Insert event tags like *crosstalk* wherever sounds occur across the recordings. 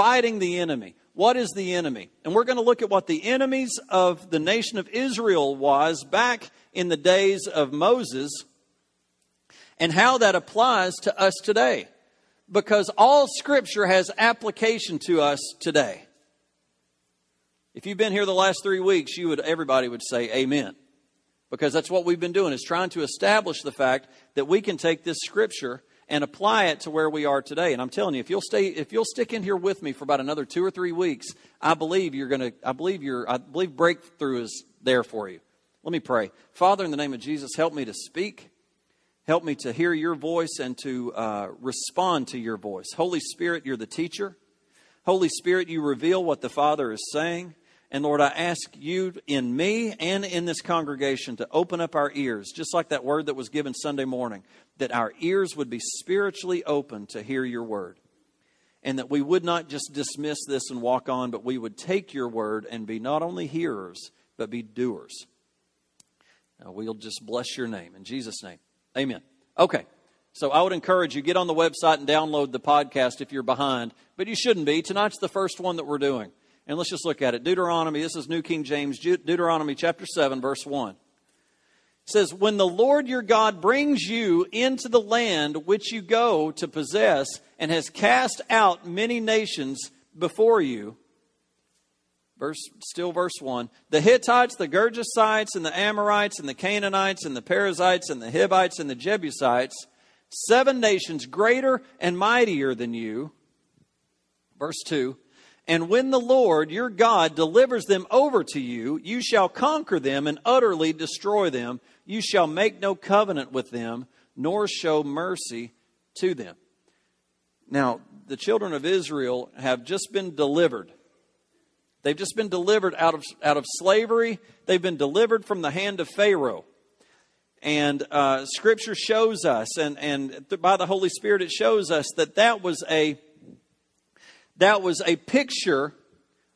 fighting the enemy. What is the enemy? And we're going to look at what the enemies of the nation of Israel was back in the days of Moses and how that applies to us today. Because all scripture has application to us today. If you've been here the last three weeks, you would everybody would say amen. Because that's what we've been doing is trying to establish the fact that we can take this scripture and apply it to where we are today. And I'm telling you, if you'll stay, if you'll stick in here with me for about another two or three weeks, I believe you're going to, I believe you're, I believe breakthrough is there for you. Let me pray. Father, in the name of Jesus, help me to speak. Help me to hear your voice and to uh, respond to your voice. Holy Spirit, you're the teacher. Holy Spirit, you reveal what the Father is saying. And Lord, I ask you in me and in this congregation to open up our ears, just like that word that was given Sunday morning, that our ears would be spiritually open to hear your word. And that we would not just dismiss this and walk on, but we would take your word and be not only hearers, but be doers. Now, we'll just bless your name. In Jesus' name, amen. Okay. So I would encourage you, get on the website and download the podcast if you're behind, but you shouldn't be. Tonight's the first one that we're doing. And let's just look at it. Deuteronomy, this is New King James, Deuteronomy chapter 7, verse 1. Says, When the Lord your God brings you into the land which you go to possess, and has cast out many nations before you, verse still verse 1 the hittites the gergesites and the amorites and the canaanites and the perizzites and the hivites and the jebusites seven nations greater and mightier than you verse 2 and when the Lord your God delivers them over to you, you shall conquer them and utterly destroy them. You shall make no covenant with them, nor show mercy to them. Now, the children of Israel have just been delivered. They've just been delivered out of, out of slavery. They've been delivered from the hand of Pharaoh. And uh, Scripture shows us, and, and by the Holy Spirit, it shows us that that was a that was a picture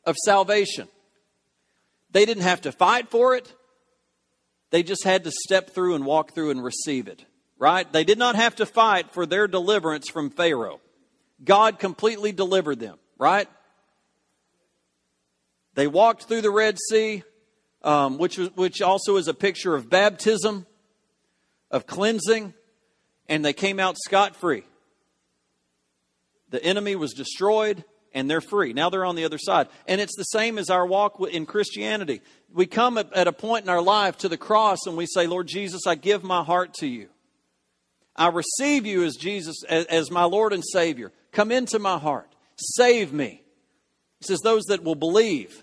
of salvation. They didn't have to fight for it, they just had to step through and walk through and receive it, right? They did not have to fight for their deliverance from Pharaoh. God completely delivered them, right? They walked through the Red Sea, um, which, was, which also is a picture of baptism, of cleansing, and they came out scot free. The enemy was destroyed and they're free. Now they're on the other side. And it's the same as our walk in Christianity. We come at a point in our life to the cross and we say, Lord Jesus, I give my heart to you. I receive you as Jesus, as my Lord and Savior. Come into my heart. Save me. He says, Those that will believe.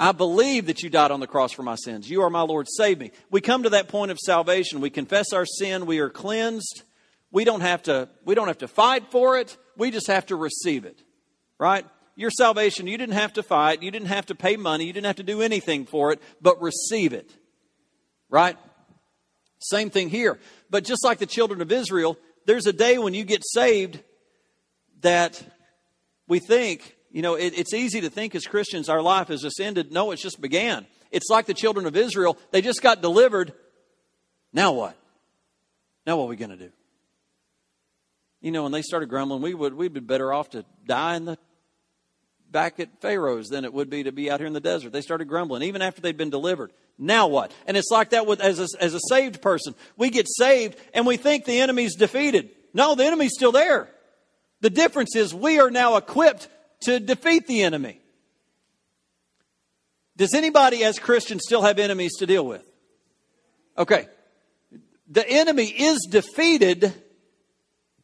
I believe that you died on the cross for my sins. You are my Lord. Save me. We come to that point of salvation. We confess our sin. We are cleansed. We don't have to, we don't have to fight for it. We just have to receive it right? Your salvation, you didn't have to fight, you didn't have to pay money, you didn't have to do anything for it, but receive it, right? Same thing here. But just like the children of Israel, there's a day when you get saved that we think, you know, it, it's easy to think as Christians our life has just ended. No, it's just began. It's like the children of Israel. They just got delivered. Now what? Now what are we going to do? You know, when they started grumbling, we would we'd be better off to die in the back at Pharaoh's than it would be to be out here in the desert. They started grumbling, even after they'd been delivered. Now what? And it's like that with as a, as a saved person. We get saved and we think the enemy's defeated. No, the enemy's still there. The difference is we are now equipped to defeat the enemy. Does anybody as Christians still have enemies to deal with? Okay. The enemy is defeated.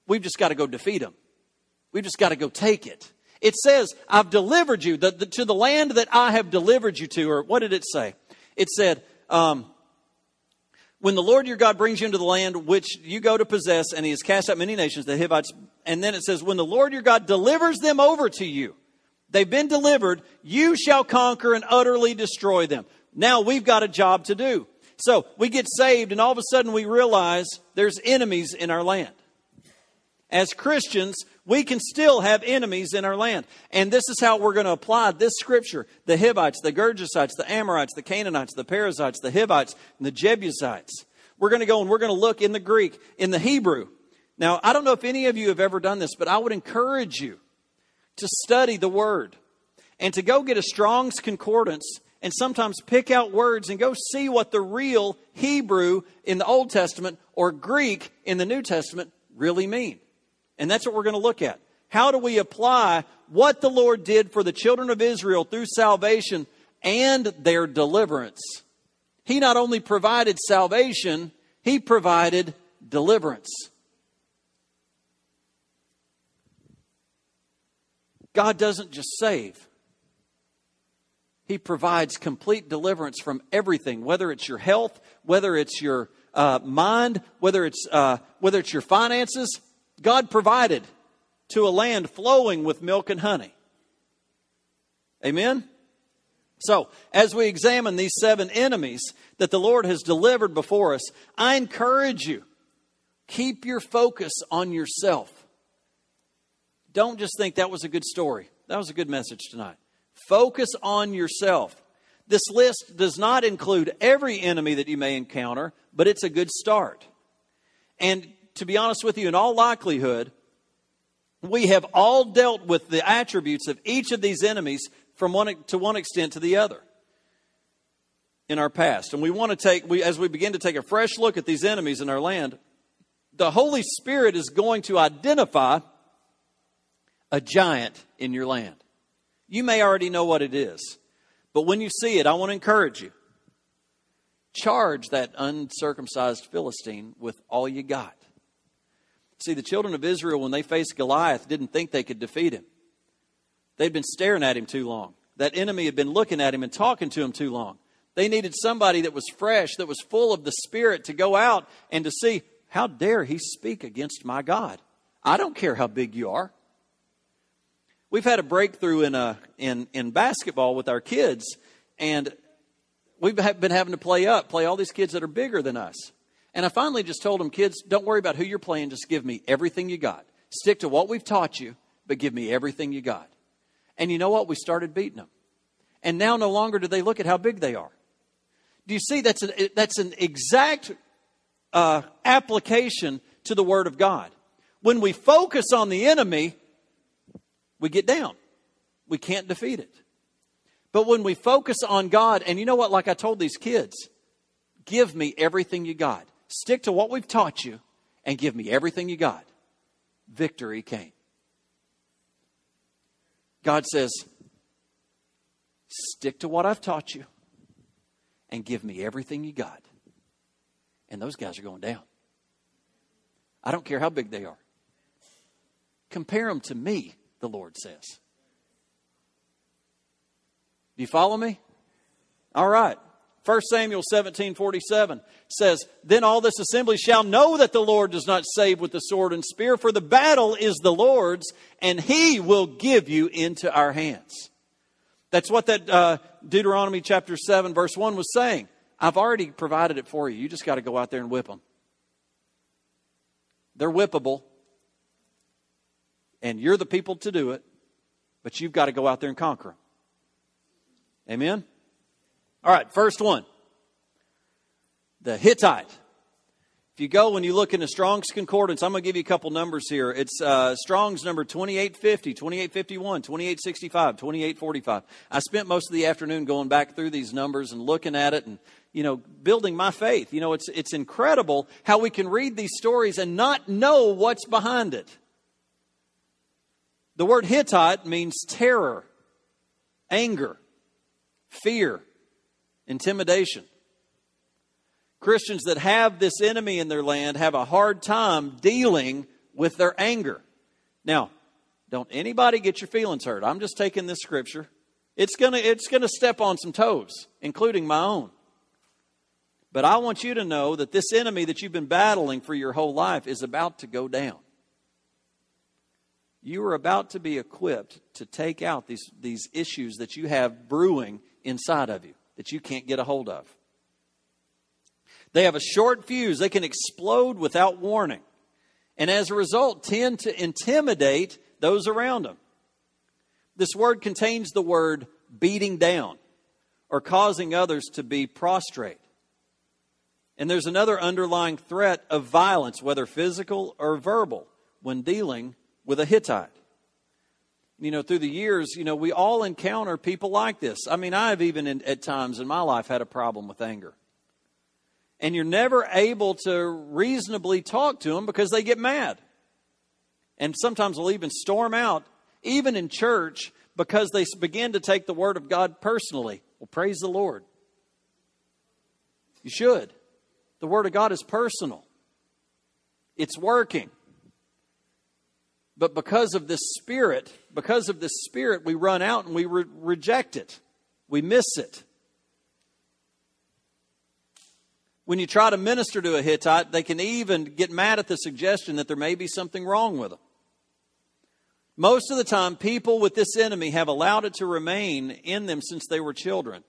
We've just got to go defeat him. We've just got to go take it. It says, I've delivered you the, the, to the land that I have delivered you to. Or what did it say? It said, um, when the Lord your God brings you into the land which you go to possess, and he has cast out many nations, the Hivites, and then it says, when the Lord your God delivers them over to you, they've been delivered, you shall conquer and utterly destroy them. Now we've got a job to do. So we get saved, and all of a sudden we realize there's enemies in our land. As Christians, we can still have enemies in our land. And this is how we're going to apply this scripture. The Hivites, the Gergesites, the Amorites, the Canaanites, the Perizzites, the Hivites, and the Jebusites. We're going to go and we're going to look in the Greek, in the Hebrew. Now, I don't know if any of you have ever done this, but I would encourage you. to study the Word and to go get a Strong's Concordance and sometimes pick out words and go see what the real Hebrew in the Old Testament or Greek in the New Testament really mean. And that's what we're going to look at. How do we apply what the Lord did for the children of Israel through salvation and their deliverance? He not only provided salvation, He provided deliverance. God doesn't just save. He provides complete deliverance from everything, whether it's your health, whether it's your uh, mind, whether it's, uh, whether it's your finances. God provided to a land flowing with milk and honey. Amen? So, as we examine these seven enemies that the Lord has delivered before us, I encourage you keep your focus on yourself. Don't just think that was a good story. That was a good message tonight. Focus on yourself. This list does not include every enemy that you may encounter, but it's a good start. And to be honest with you, in all likelihood, we have all dealt with the attributes of each of these enemies from one to one extent to the other in our past. And we want to take, we, as we begin to take a fresh look at these enemies in our land, the Holy Spirit is going to identify a giant in your land. You may already know what it is, but when you see it, I want to encourage you. Charge that uncircumcised Philistine with all you got. See, the children of Israel, when they faced Goliath, didn't think they could defeat him. They'd been staring at him too long. That enemy had been looking at him and talking to him too long. They needed somebody that was fresh, that was full of the Spirit to go out and to see, how dare he speak against my God? I don't care how big you are. We've had a breakthrough in, a, uh, in, in basketball with our kids, and we've been having to play up, play all these kids that are bigger than us. And I finally just told them, kids, don't worry about who you're playing, just give me everything you got. Stick to what we've taught you, but give me everything you got. And you know what? We started beating them. And now no longer do they look at how big they are. Do you see that's an, that's an exact uh, application to the Word of God? When we focus on the enemy, we get down. We can't defeat it. But when we focus on God, and you know what, like I told these kids, give me everything you got. Stick to what we've taught you and give me everything you got. Victory came. God says, stick to what I've taught you and give me everything you got. And those guys are going down. I don't care how big they are. Compare them to me the Lord says. Do you follow me? All right. 1 Samuel 17 47 says, Then all this assembly shall know that the Lord does not save with the sword and spear, for the battle is the Lord's, and he will give you into our hands. That's what that uh, Deuteronomy chapter 7, verse 1 was saying. I've already provided it for you. You just got to go out there and whip them. They're whippable and you're the people to do it, but you've got to go out there and conquer them. Amen? All right, first one the Hittite. If you go and you look in the Strong's Concordance, I'm going to give you a couple numbers here. It's uh, Strong's number 2850, 2851, 2865, 2845. I spent most of the afternoon going back through these numbers and looking at it and, you know, building my faith. You know, it's, it's incredible how we can read these stories and not know what's behind it. The word Hittite means terror, anger, fear, intimidation. Christians that have this enemy in their land have a hard time dealing with their anger. Now, don't anybody get your feelings hurt. I'm just taking this scripture. It's going to it's going to step on some toes, including my own. But I want you to know that this enemy that you've been battling for your whole life is about to go down you are about to be equipped to take out these, these issues that you have brewing inside of you that you can't get a hold of. They have a short fuse, they can explode without warning, and as a result, tend to intimidate those around them. This word contains the word beating down or causing others to be prostrate. And there's another underlying threat of violence, whether physical or verbal, when dealing with a Hittite. You know, through the years, you know, we all encounter people like this. I mean, I've even in, at times in my life had a problem with anger. And you're never able to reasonably talk to them because they get mad. And sometimes they'll even storm out, even in church, because they begin to take the Word of God personally. Well, praise the Lord. You should. The Word of God is personal, it's working. But because of this Spirit, because of this Spirit, we run out and we re- reject it, we miss it. When you try to minister to a Hittite, they can even get mad at the suggestion that there may be something wrong with them. Most of the time, people with this enemy have allowed it to remain in them since they were children.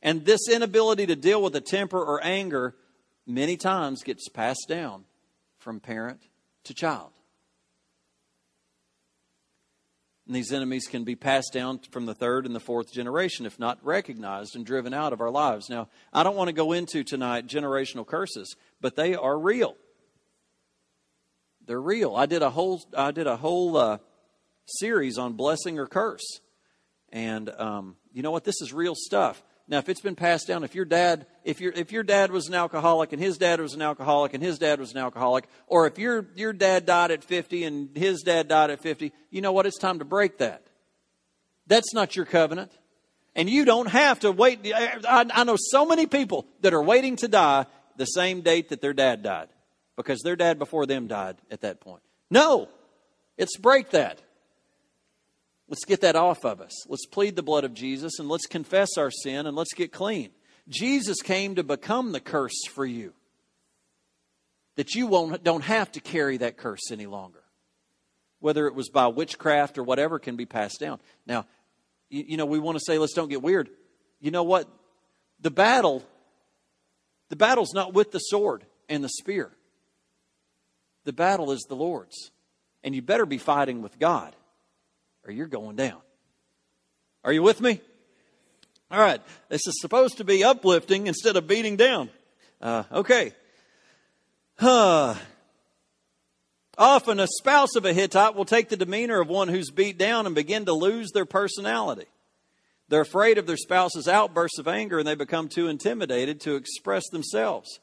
And this inability to deal with a temper or anger many times gets passed down from parent to child. And these enemies can be passed down from the third and the fourth generation if not recognized and driven out of our lives. Now, I don't want to go into tonight generational curses, but they are real. They're real. I did a whole I did a whole uh, series on blessing or curse. And um, you know what? This is real stuff. Now, if it's been passed down, if your dad, if your if your dad was an alcoholic and his dad was an alcoholic and his dad was an alcoholic, or if your your dad died at 50 and his dad died at 50, you know what? It's time to break that. That's not your covenant. And you don't have to wait. I, I know so many people that are waiting to die the same date that their dad died because their dad before them died at that point. No, it's break that. Let's get that off of us. Let's plead the blood of Jesus and let's confess our sin and let's get clean. Jesus came to become the curse for you. That you won't, don't have to carry that curse any longer. Whether it was by witchcraft or whatever can be passed down. Now, you, you know, we want to say, let's don't get weird. You know what? The battle, the battle's not with the sword and the spear. The battle is the Lord's. And you better be fighting with God or you're going down. Are you with me? All right. This is supposed to be uplifting instead of beating down. Uh, okay. Huh. often a spouse of a Hittite will take the demeanor of one who's beat down and begin to lose their personality. They're afraid of their spouse's outbursts of anger and they become too intimidated to express themselves.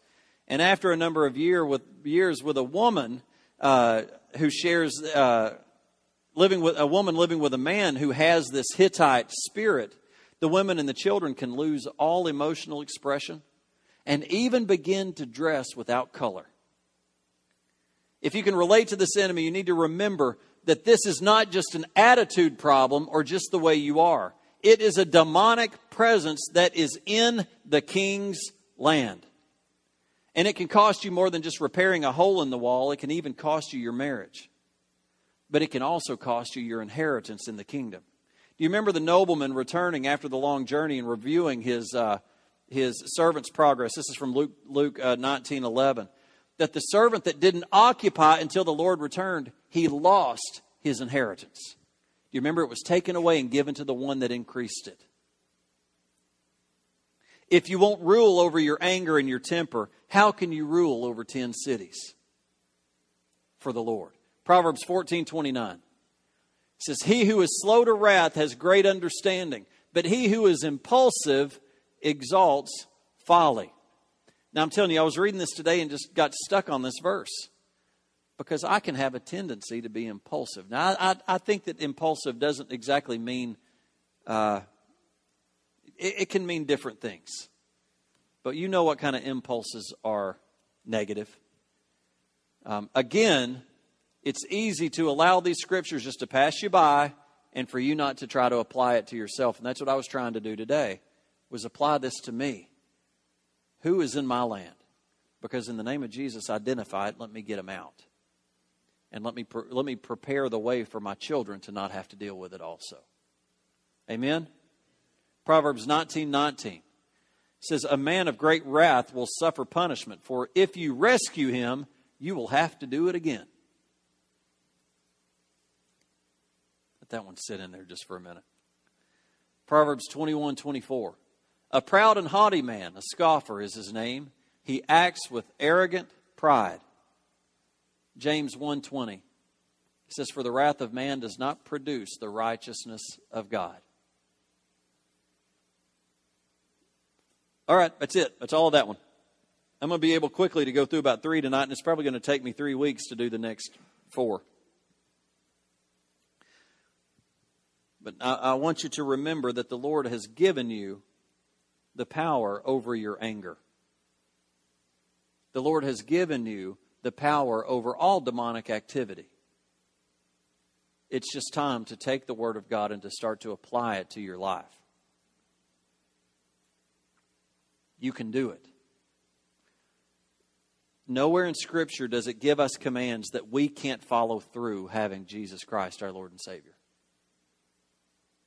And after a number of year with, years with a woman uh, who shares uh, living with a woman living with a man who has this Hittite spirit, the women and the children can lose all emotional expression and even begin to dress without color. If you can relate to this enemy, you need to remember that this is not just an attitude problem or just the way you are. It is a demonic presence that is in the king's land. And it can cost you more than just repairing a hole in the wall, it can even cost you your marriage but it can also cost you your inheritance in the kingdom. Do you remember the nobleman returning after the long journey and reviewing his, uh, his servant's progress? This is from Luke, Luke uh, 19 11. That the servant that didn't occupy until the Lord returned, he lost his inheritance. Do you remember it was taken away and given to the one that increased it? If you won't rule over your anger and your temper, how can you rule over 10 cities for the Lord? Proverbs 14 29 says, He who is slow to wrath has great understanding, but he who is impulsive exalts folly. Now, I'm telling you, I was reading this today and just got stuck on this verse because I can have a tendency to be impulsive. Now, I, I think that impulsive doesn't exactly mean, uh, it, it can mean different things. But you know what kind of impulses are negative. Um, again, it's easy to allow these scriptures just to pass you by and for you not to try to apply it to yourself. And that's what I was trying to do today was apply this to me. Who is in my land? Because in the name of Jesus, identify it. Let me get them out. And let me, let me prepare the way for my children to not have to deal with it also. Amen? Proverbs 19 19 says, A man of great wrath will suffer punishment, for if you rescue him, you will have to do it again. Let that one sit in there just for a minute. Proverbs 21 24. A proud and haughty man, a scoffer is his name. He acts with arrogant pride. James 1:20 He says, For the wrath of man does not produce the righteousness of God. All right, that's it. That's all of that one. I'm going to be able quickly to go through about three tonight, and it's probably going to take me three weeks to do the next four. But I, I want you to remember that the Lord has given you the power over your anger. The Lord has given you the power over all demonic activity. It's just time to take the Word of God and to start to apply it to your life. You can do it. Nowhere in Scripture does it give us commands that we can't follow through having Jesus Christ, our Lord and Savior.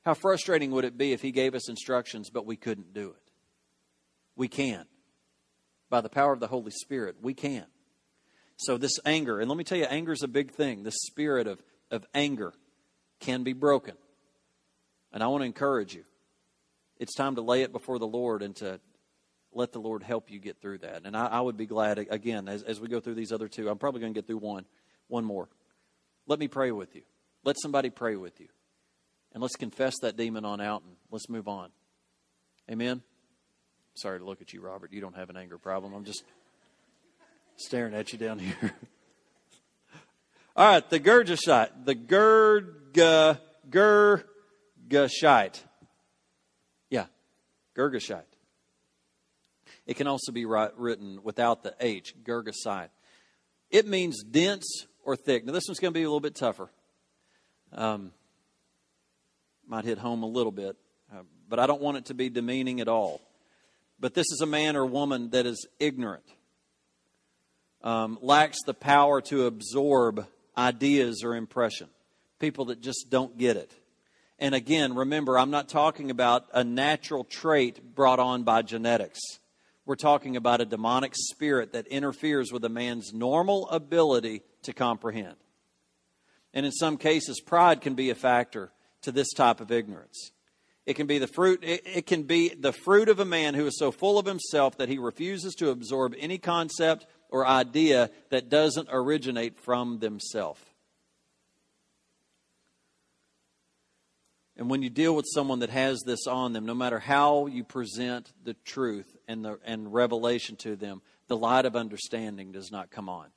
How frustrating would it be if He gave us instructions, but we couldn't do it? We can. By the power of the Holy Spirit, we can. So, this anger, and let me tell you, anger is a big thing. The spirit of, of anger can be broken. And I want to encourage you. It's time to lay it before the Lord and to let the Lord help you get through that. And I, I would be glad, again, as, as we go through these other two, I'm probably going to get through one, one more. Let me pray with you. Let somebody pray with you. And let's confess that demon on out and let's move on. Amen? Sorry to look at you, Robert. You don't have an anger problem. I'm just staring at you down here. *laughs* All right, the Gergeshite. The Gerga, Gergeshite. Yeah, Gergeshite. It can also be written without the H, Gergesite. It means dense or thick. Now, this one's going to be a little bit tougher. Um, might hit home a little bit, uh, but I don't want it to be demeaning at all. But this is a man or woman that is ignorant, um, lacks the power to absorb ideas or impression. People that just don't get it. And again, remember, I'm not talking about a natural trait brought on by genetics. We're talking about a demonic spirit that interferes with a man's normal ability to comprehend. And in some cases, pride can be a factor to this type of ignorance. It can be the fruit it, can be the fruit of a man who is so full of himself that he refuses to absorb any concept or idea that doesn't originate from themselves. And when you deal with someone that has this on them, no matter how you present the truth and, the, and revelation to them, the light of understanding does not come on.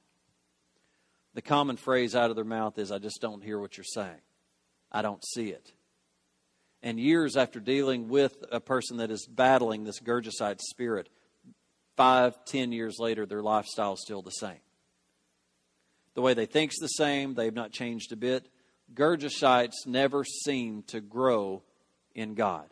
The common phrase out of their mouth is, I just don't hear what you're saying. I don't see it. And years after dealing with a person that is battling this Gergesite spirit, five, ten years later, their lifestyle is still the same. The way they think's the same, they've not changed a bit. Gergesites never seem to grow in God.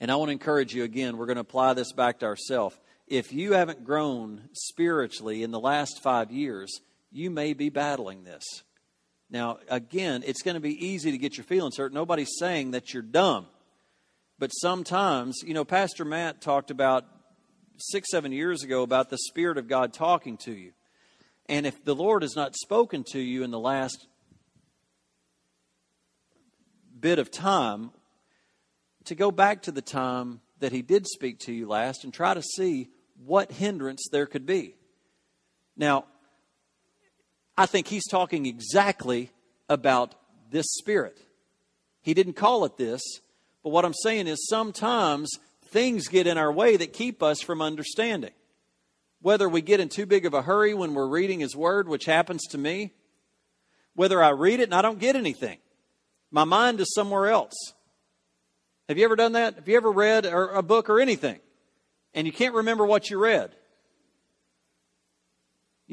And I want to encourage you again, we're going to apply this back to ourselves. If you haven't grown spiritually in the last five years, you may be battling this. Now, again, it's going to be easy to get your feelings hurt. Nobody's saying that you're dumb. But sometimes, you know, Pastor Matt talked about six, seven years ago about the Spirit of God talking to you. And if the Lord has not spoken to you in the last bit of time, to go back to the time that He did speak to you last and try to see what hindrance there could be. Now, I think he's talking exactly about this spirit. He didn't call it this, but what I'm saying is sometimes things get in our way that keep us from understanding. Whether we get in too big of a hurry when we're reading his word, which happens to me, whether I read it and I don't get anything. My mind is somewhere else. Have you ever done that? Have you ever read a book or anything and you can't remember what you read?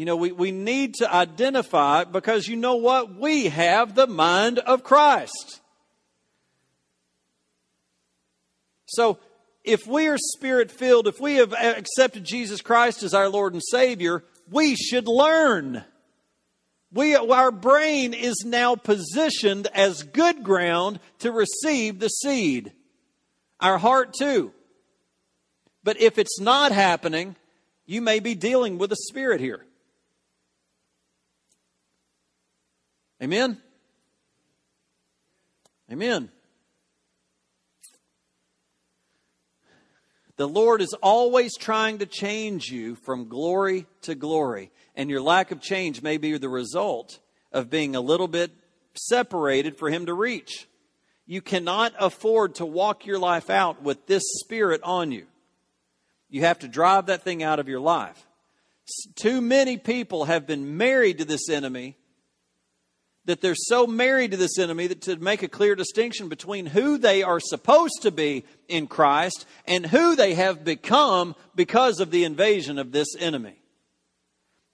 You know, we, we need to identify because you know what? We have the mind of Christ. So, if we are spirit filled, if we have accepted Jesus Christ as our Lord and Savior, we should learn. We, our brain is now positioned as good ground to receive the seed. Our heart, too. But if it's not happening, you may be dealing with a spirit here. Amen? Amen. The Lord is always trying to change you from glory to glory, and your lack of change may be the result of being a little bit separated for him to reach. You cannot afford to walk your life out with this spirit on you. You have to drive that thing out of your life. Too many people have been married to this enemy that they're so married to this enemy that to make a clear distinction between who they are supposed to be in Christ and who they have become because of the invasion of this enemy.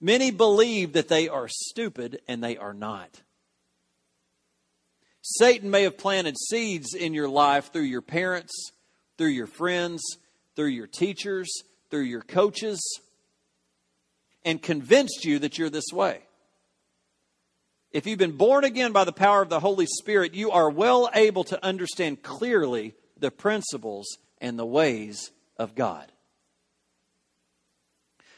Many believe that they are stupid and they are not. Satan may have planted seeds in your life through your parents, through your friends, through your teachers, through your coaches, and convinced you that you're this way. If you've been born again by the power of the Holy Spirit, you are well able to understand clearly the principles and the ways of God.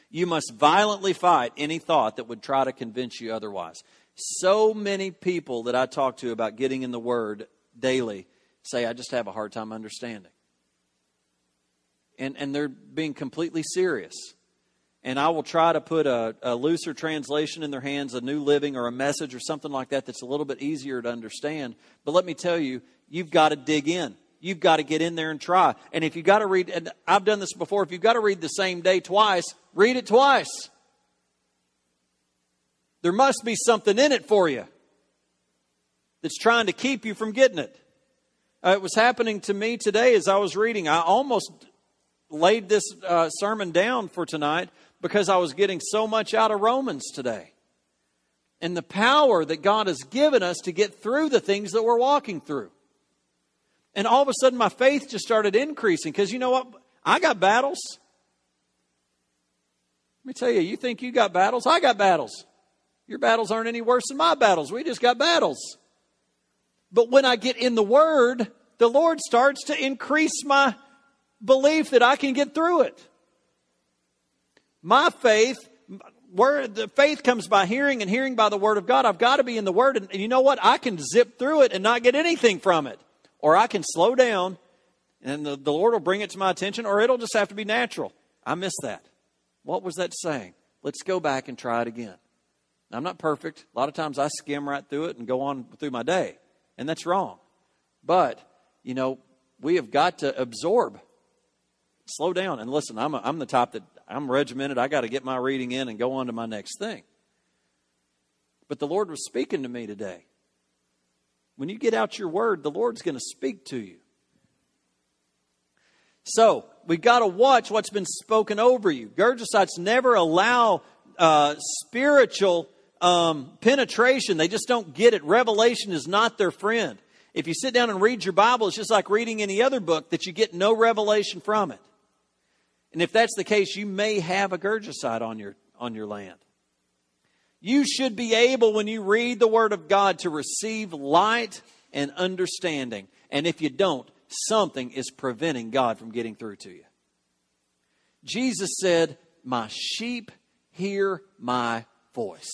You must violently fight any thought that would try to convince you otherwise. So many people that I talk to about getting in the Word daily say, I just have a hard time understanding. And, and they're being completely serious. And I will try to put a, a looser translation in their hands, a new living or a message or something like that that's a little bit easier to understand. But let me tell you, you've got to dig in. You've got to get in there and try. And if you've got to read, and I've done this before, if you've got to read the same day twice, read it twice. There must be something in it for you that's trying to keep you from getting it. Uh, it was happening to me today as I was reading. I almost laid this uh, sermon down for tonight because I was getting so much out of Romans today. And the power that God has given us to get through the things that we're walking through. And all of a sudden, my faith just started increasing because you know what? I got battles. Let me tell you, you think you got battles? I got battles. Your battles aren't any worse than my battles. We just got battles. But when I get in the Word, the Lord starts to increase my belief that I can get through it. My faith, where the faith comes by hearing and hearing by the Word of God. I've got to be in the Word. And, and you know what? I can zip through it and not get anything from it. Or I can slow down and the, the Lord will bring it to my attention, or it'll just have to be natural. I missed that. What was that saying? Let's go back and try it again. I'm not perfect. A lot of times I skim right through it and go on through my day, and that's wrong. But, you know, we have got to absorb. Slow down and listen. I'm, a, I'm the type that I'm regimented. I got to get my reading in and go on to my next thing. But the Lord was speaking to me today. When you get out your word, the Lord's going to speak to you. So, we've got to watch what's been spoken over you. Gergesites never allow uh, spiritual um, penetration. They just don't get it. Revelation is not their friend. If you sit down and read your Bible, it's just like reading any other book that you get no revelation from it. And if that's the case, you may have a Gergesite on your, on your land. You should be able, when you read the Word of God, to receive light and understanding. And if you don't, something is preventing God from getting through to you. Jesus said, My sheep hear my voice.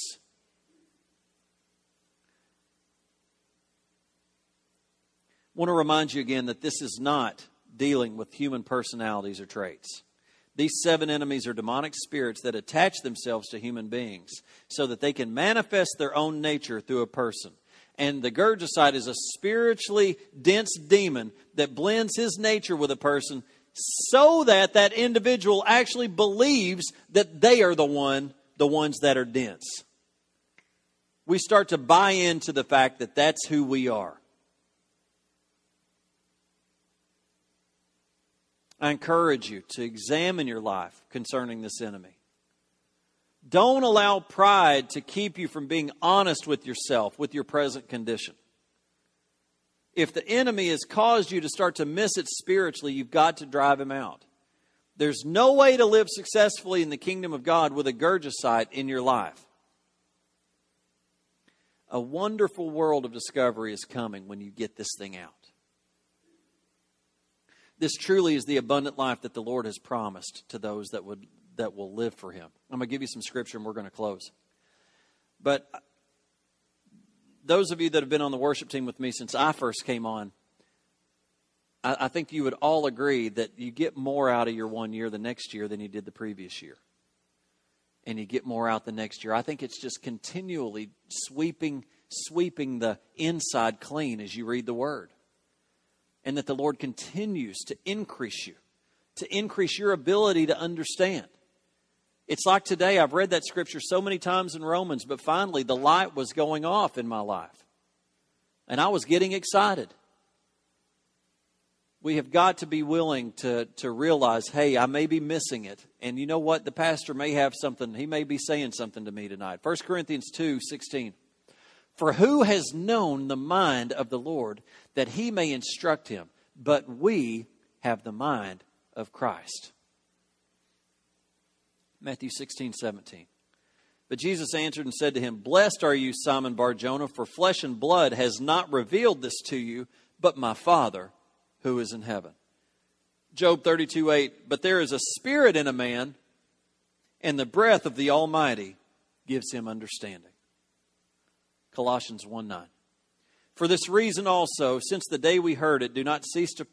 I want to remind you again that this is not dealing with human personalities or traits. These seven enemies are demonic spirits that attach themselves to human beings so that they can manifest their own nature through a person. And the Gergesite is a spiritually dense demon that blends his nature with a person so that that individual actually believes that they are the one, the ones that are dense. We start to buy into the fact that that's who we are. I encourage you to examine your life concerning this enemy. Don't allow pride to keep you from being honest with yourself, with your present condition. If the enemy has caused you to start to miss it spiritually, you've got to drive him out. There's no way to live successfully in the kingdom of God with a Gergesite in your life. A wonderful world of discovery is coming when you get this thing out. This truly is the abundant life that the Lord has promised to those that would that will live for him. I'm going to give you some scripture and we're going to close. But uh, those of you that have been on the worship team with me since I first came on, I, I think you would all agree that you get more out of your one year the next year than you did the previous year. and you get more out the next year. I think it's just continually sweeping sweeping the inside clean as you read the word. And that the Lord continues to increase you, to increase your ability to understand. It's like today, I've read that scripture so many times in Romans, but finally the light was going off in my life. And I was getting excited we have got to be willing to, to realize, hey, I may be missing it. And you know what? The pastor may have something, he may be saying something to me tonight. 1 Corinthians 2 16. For who has known the mind of the Lord that he may instruct him? But we have the mind of Christ. Matthew 16 17. But Jesus answered and said to him, Blessed are you, Simon Barjona, for flesh and blood has not revealed this to you, but my Father who is in heaven. Job 32 8, but there is a spirit in a man, and the breath of the Almighty gives him understanding. Colossians 1 9. For this reason also, since the day we heard it, do not cease to,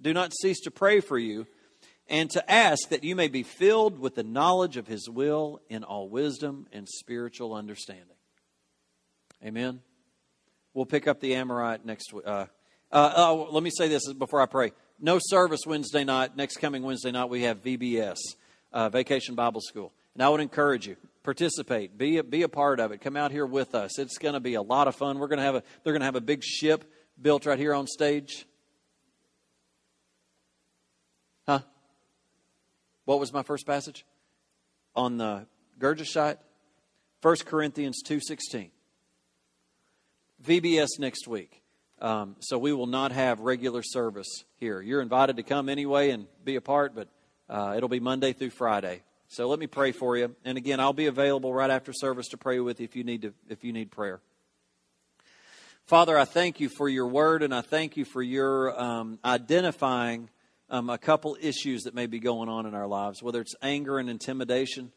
do not cease to pray for you and to ask that you may be filled with the knowledge of his will in all wisdom and spiritual understanding. Amen. We'll pick up the Amorite next uh, uh, oh, let me say this before I pray. No service Wednesday night. Next coming Wednesday night, we have VBS, uh, Vacation Bible School. And I would encourage you, participate, be a, be a part of it. Come out here with us. It's going to be a lot of fun. We're going to have a, they're going to have a big ship built right here on stage. Huh? What was my first passage? On the Gergesite? 1 Corinthians 2.16. VBS next week. Um, so we will not have regular service here. You're invited to come anyway and be a part, but uh, it'll be Monday through Friday. So let me pray for you. And again, I'll be available right after service to pray with you if you need to, if you need prayer. Father, I thank you for your word, and I thank you for your um, identifying um, a couple issues that may be going on in our lives, whether it's anger and intimidation.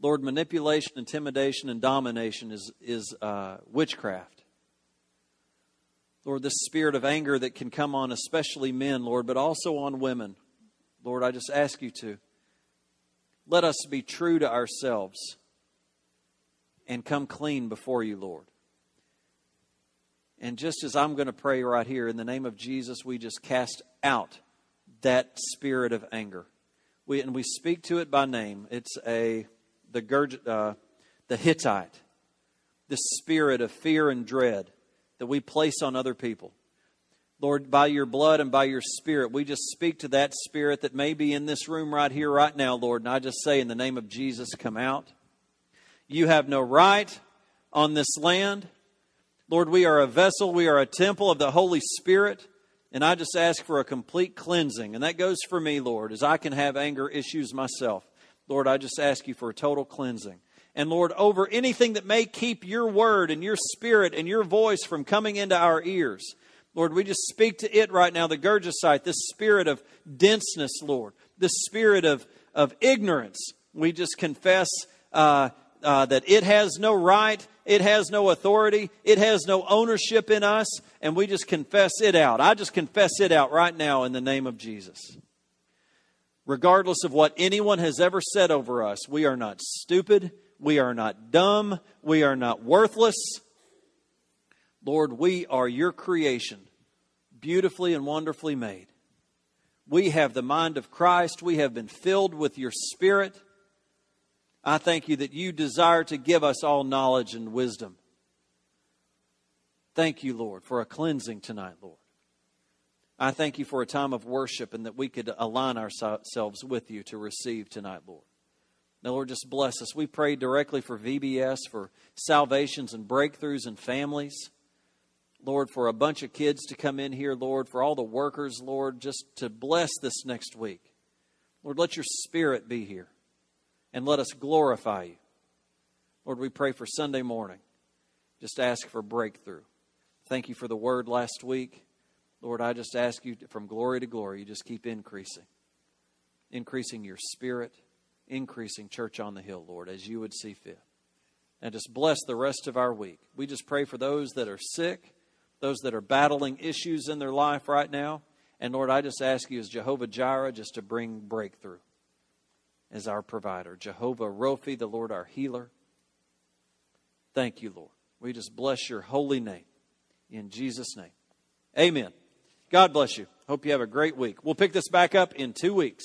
Lord, manipulation, intimidation, and domination is is uh, witchcraft. Lord, this spirit of anger that can come on especially men, Lord, but also on women. Lord, I just ask you to let us be true to ourselves and come clean before you, Lord. And just as I'm going to pray right here, in the name of Jesus, we just cast out that spirit of anger. We, and we speak to it by name. It's a the, uh, the Hittite, the spirit of fear and dread that we place on other people. Lord, by your blood and by your spirit, we just speak to that spirit that may be in this room right here, right now, Lord. And I just say, in the name of Jesus, come out. You have no right on this land. Lord, we are a vessel, we are a temple of the Holy Spirit. And I just ask for a complete cleansing. And that goes for me, Lord, as I can have anger issues myself. Lord, I just ask you for a total cleansing. And Lord, over anything that may keep your word and your spirit and your voice from coming into our ears. Lord, we just speak to it right now, the Gergesite, this spirit of denseness, Lord, this spirit of, of ignorance. We just confess uh, uh, that it has no right, it has no authority, it has no ownership in us, and we just confess it out. I just confess it out right now in the name of Jesus. Regardless of what anyone has ever said over us, we are not stupid. We are not dumb. We are not worthless. Lord, we are your creation, beautifully and wonderfully made. We have the mind of Christ. We have been filled with your Spirit. I thank you that you desire to give us all knowledge and wisdom. Thank you, Lord, for a cleansing tonight, Lord. I thank you for a time of worship and that we could align ourselves with you to receive tonight, Lord. Now, Lord, just bless us. We pray directly for VBS, for salvations and breakthroughs and families. Lord, for a bunch of kids to come in here, Lord, for all the workers, Lord, just to bless this next week. Lord, let your spirit be here and let us glorify you. Lord, we pray for Sunday morning. Just ask for breakthrough. Thank you for the word last week. Lord, I just ask you from glory to glory, you just keep increasing, increasing your spirit increasing church on the hill, Lord, as you would see fit. And just bless the rest of our week. We just pray for those that are sick, those that are battling issues in their life right now. And Lord, I just ask you as Jehovah Jireh just to bring breakthrough. as our provider. Jehovah Rophi, the Lord our healer. Thank you, Lord. We just bless your holy name. In Jesus' name. Amen. God bless you. Hope you have a great week. We'll pick this back up in two weeks.